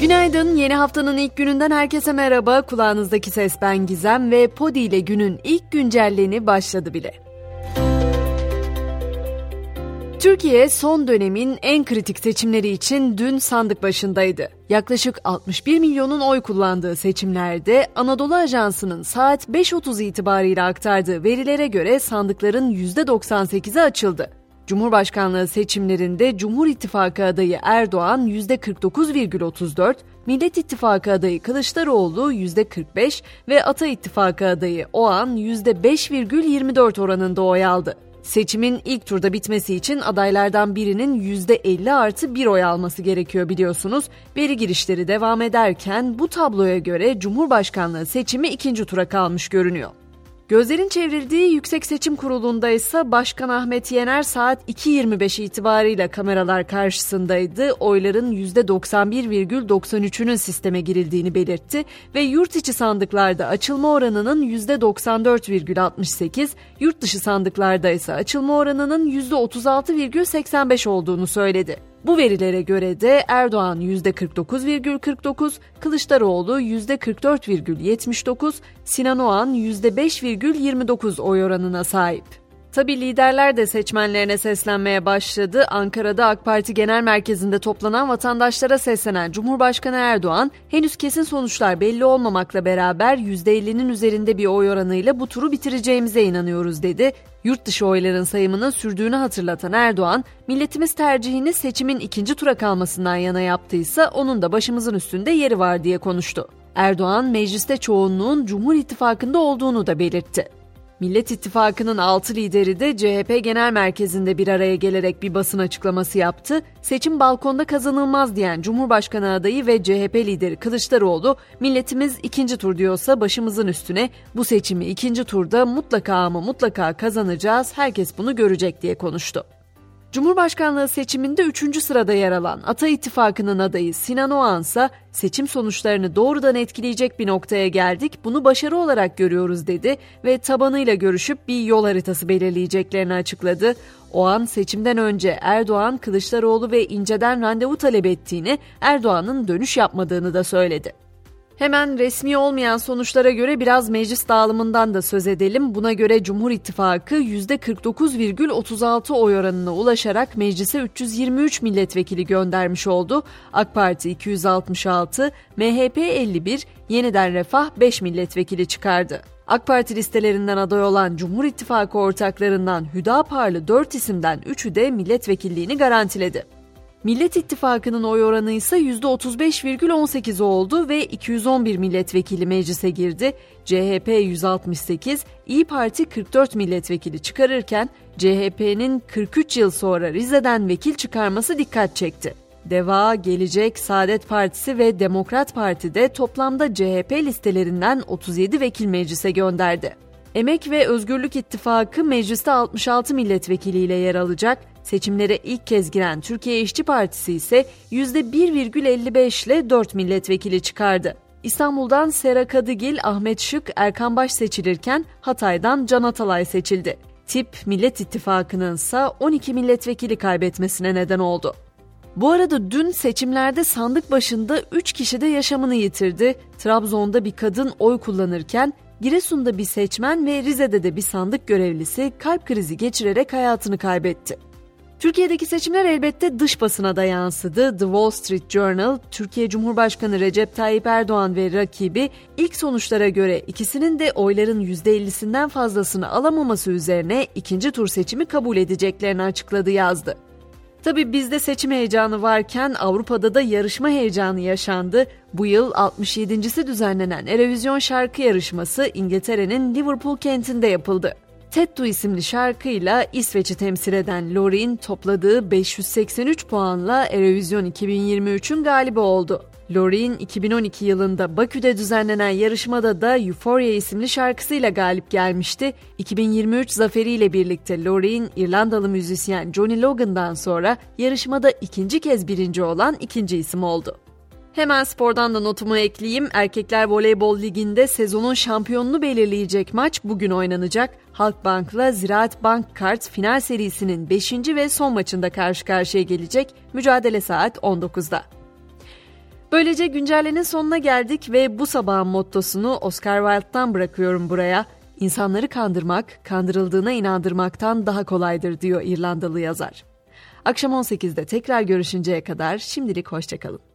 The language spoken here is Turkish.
Günaydın, yeni haftanın ilk gününden herkese merhaba. Kulağınızdaki ses ben Gizem ve Podi ile günün ilk güncelleni başladı bile. Türkiye son dönemin en kritik seçimleri için dün sandık başındaydı. Yaklaşık 61 milyonun oy kullandığı seçimlerde Anadolu Ajansı'nın saat 5.30 itibariyle aktardığı verilere göre sandıkların %98'i açıldı. Cumhurbaşkanlığı seçimlerinde Cumhur İttifakı adayı Erdoğan %49,34, Millet İttifakı adayı Kılıçdaroğlu %45 ve Ata İttifakı adayı Oğan %5,24 oranında oy aldı. Seçimin ilk turda bitmesi için adaylardan birinin %50 artı bir oy alması gerekiyor biliyorsunuz. Veri girişleri devam ederken bu tabloya göre Cumhurbaşkanlığı seçimi ikinci tura kalmış görünüyor. Gözlerin çevrildiği Yüksek Seçim Kurulu'nda ise Başkan Ahmet Yener saat 2.25 itibarıyla kameralar karşısındaydı. Oyların %91,93'ünün sisteme girildiğini belirtti ve yurt içi sandıklarda açılma oranının %94,68, yurt dışı sandıklarda ise açılma oranının %36,85 olduğunu söyledi. Bu verilere göre de Erdoğan %49,49, Kılıçdaroğlu %44,79, Sinan Oğan %5,29 oy oranına sahip. Tabi liderler de seçmenlerine seslenmeye başladı. Ankara'da AK Parti Genel Merkezi'nde toplanan vatandaşlara seslenen Cumhurbaşkanı Erdoğan, henüz kesin sonuçlar belli olmamakla beraber %50'nin üzerinde bir oy oranıyla bu turu bitireceğimize inanıyoruz dedi. Yurt dışı oyların sayımının sürdüğünü hatırlatan Erdoğan, milletimiz tercihini seçimin ikinci tura kalmasından yana yaptıysa onun da başımızın üstünde yeri var diye konuştu. Erdoğan mecliste çoğunluğun Cumhur İttifakı'nda olduğunu da belirtti. Millet İttifakı'nın 6 lideri de CHP Genel Merkezi'nde bir araya gelerek bir basın açıklaması yaptı. Seçim balkonda kazanılmaz diyen Cumhurbaşkanı adayı ve CHP lideri Kılıçdaroğlu, milletimiz ikinci tur diyorsa başımızın üstüne bu seçimi ikinci turda mutlaka ama mutlaka kazanacağız, herkes bunu görecek diye konuştu. Cumhurbaşkanlığı seçiminde 3. sırada yer alan Ata İttifakı'nın adayı Sinan Oğan ise seçim sonuçlarını doğrudan etkileyecek bir noktaya geldik, bunu başarı olarak görüyoruz dedi ve tabanıyla görüşüp bir yol haritası belirleyeceklerini açıkladı. Oğan seçimden önce Erdoğan, Kılıçdaroğlu ve İnce'den randevu talep ettiğini, Erdoğan'ın dönüş yapmadığını da söyledi. Hemen resmi olmayan sonuçlara göre biraz meclis dağılımından da söz edelim. Buna göre Cumhur İttifakı %49,36 oy oranına ulaşarak meclise 323 milletvekili göndermiş oldu. AK Parti 266, MHP 51, Yeniden Refah 5 milletvekili çıkardı. AK Parti listelerinden aday olan Cumhur İttifakı ortaklarından Hüdaparlı 4 isimden 3'ü de milletvekilliğini garantiledi. Millet İttifakı'nın oy oranı ise %35,18 oldu ve 211 milletvekili meclise girdi. CHP 168, İyi Parti 44 milletvekili çıkarırken CHP'nin 43 yıl sonra Rize'den vekil çıkarması dikkat çekti. Deva, Gelecek, Saadet Partisi ve Demokrat Parti de toplamda CHP listelerinden 37 vekil meclise gönderdi. Emek ve Özgürlük İttifakı mecliste 66 milletvekiliyle yer alacak. Seçimlere ilk kez giren Türkiye İşçi Partisi ise %1,55 ile 4 milletvekili çıkardı. İstanbul'dan Sera Kadıgil, Ahmet Şık, Erkan Baş seçilirken Hatay'dan Can Atalay seçildi. Tip Millet İttifakı'nın ise 12 milletvekili kaybetmesine neden oldu. Bu arada dün seçimlerde sandık başında 3 kişi de yaşamını yitirdi. Trabzon'da bir kadın oy kullanırken Giresun'da bir seçmen ve Rize'de de bir sandık görevlisi kalp krizi geçirerek hayatını kaybetti. Türkiye'deki seçimler elbette dış basına da yansıdı. The Wall Street Journal, Türkiye Cumhurbaşkanı Recep Tayyip Erdoğan ve rakibi ilk sonuçlara göre ikisinin de oyların %50'sinden fazlasını alamaması üzerine ikinci tur seçimi kabul edeceklerini açıkladı yazdı. Tabi bizde seçim heyecanı varken Avrupa'da da yarışma heyecanı yaşandı. Bu yıl 67.si düzenlenen Erevizyon şarkı yarışması İngiltere'nin Liverpool kentinde yapıldı. Tettu isimli şarkıyla İsveç'i temsil eden Loreen topladığı 583 puanla Eurovision 2023'ün galibi oldu. Loreen 2012 yılında Bakü'de düzenlenen yarışmada da Euphoria isimli şarkısıyla galip gelmişti. 2023 zaferiyle birlikte Loreen, İrlandalı müzisyen Johnny Logan'dan sonra yarışmada ikinci kez birinci olan ikinci isim oldu. Hemen spordan da notumu ekleyeyim. Erkekler Voleybol Ligi'nde sezonun şampiyonunu belirleyecek maç bugün oynanacak. Halkbank'la Ziraat Bank Kart final serisinin 5. ve son maçında karşı karşıya gelecek. Mücadele saat 19'da. Böylece güncellenin sonuna geldik ve bu sabahın mottosunu Oscar Wilde'dan bırakıyorum buraya. İnsanları kandırmak, kandırıldığına inandırmaktan daha kolaydır diyor İrlandalı yazar. Akşam 18'de tekrar görüşünceye kadar şimdilik hoşçakalın.